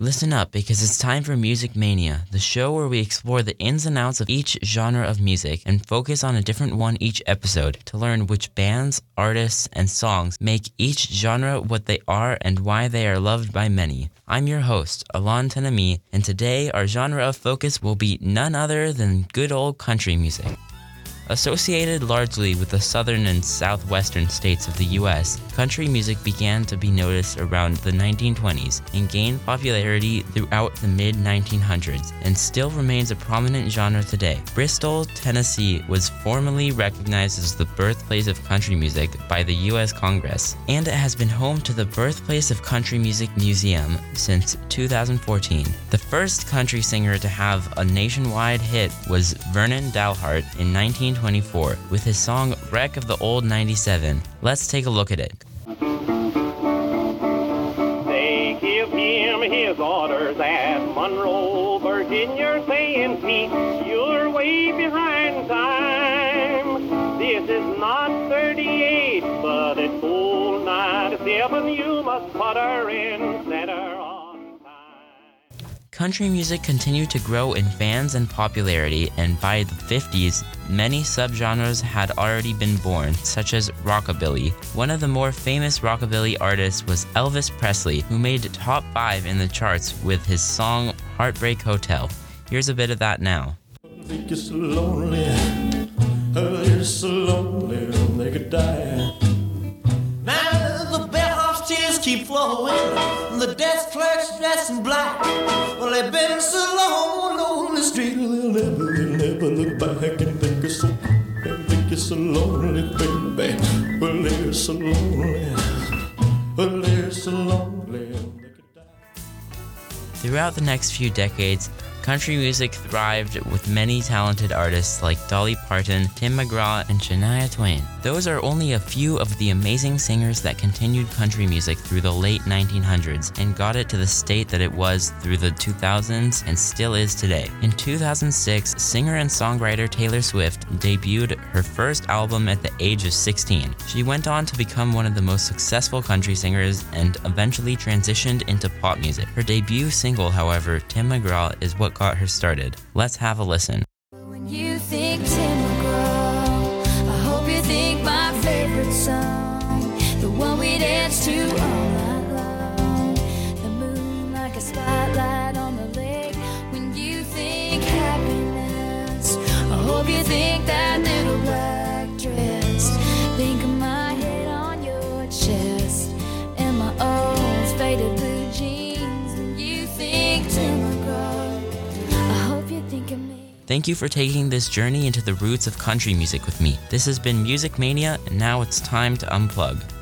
Listen up because it's time for Music Mania, the show where we explore the ins and outs of each genre of music and focus on a different one each episode to learn which bands, artists, and songs make each genre what they are and why they are loved by many. I'm your host, Alon Tenami, and today our genre of focus will be none other than good old country music. Associated largely with the southern and southwestern states of the US, country music began to be noticed around the 1920s and gained popularity throughout the mid 1900s and still remains a prominent genre today. Bristol, Tennessee was formally recognized as the birthplace of country music by the US Congress, and it has been home to the Birthplace of Country Music Museum since 2014. The first country singer to have a nationwide hit was Vernon Dalhart in 19 1924 with his song Wreck of the Old 97. Let's take a look at it. They give him his orders at Monroe, Virginia, saying, Pete, you're way behind time. This is not 38, but it's old 97. You must put her in. Country music continued to grow in fans and popularity, and by the 50s, many subgenres had already been born, such as rockabilly. One of the more famous rockabilly artists was Elvis Presley, who made top 5 in the charts with his song Heartbreak Hotel. Here's a bit of that now. Think so lonely, so lonely, they could die. Now the bellhop's tears keep flowing, the desk clerk's dressed in black. Well, they've been so long on the street, they'll never, never look back and think so, think it's so lonely, baby. Well, they're so lonely, well, they're so lonely. Throughout the next few decades, Country music thrived with many talented artists like Dolly Parton, Tim McGraw, and Shania Twain. Those are only a few of the amazing singers that continued country music through the late 1900s and got it to the state that it was through the 2000s and still is today. In 2006, singer and songwriter Taylor Swift debuted her first album at the age of 16. She went on to become one of the most successful country singers and eventually transitioned into pop music. Her debut single, however, Tim McGraw, is what got her started. Let's have a listen. When you think Tim Thank you for taking this journey into the roots of country music with me. This has been Music Mania, and now it's time to unplug.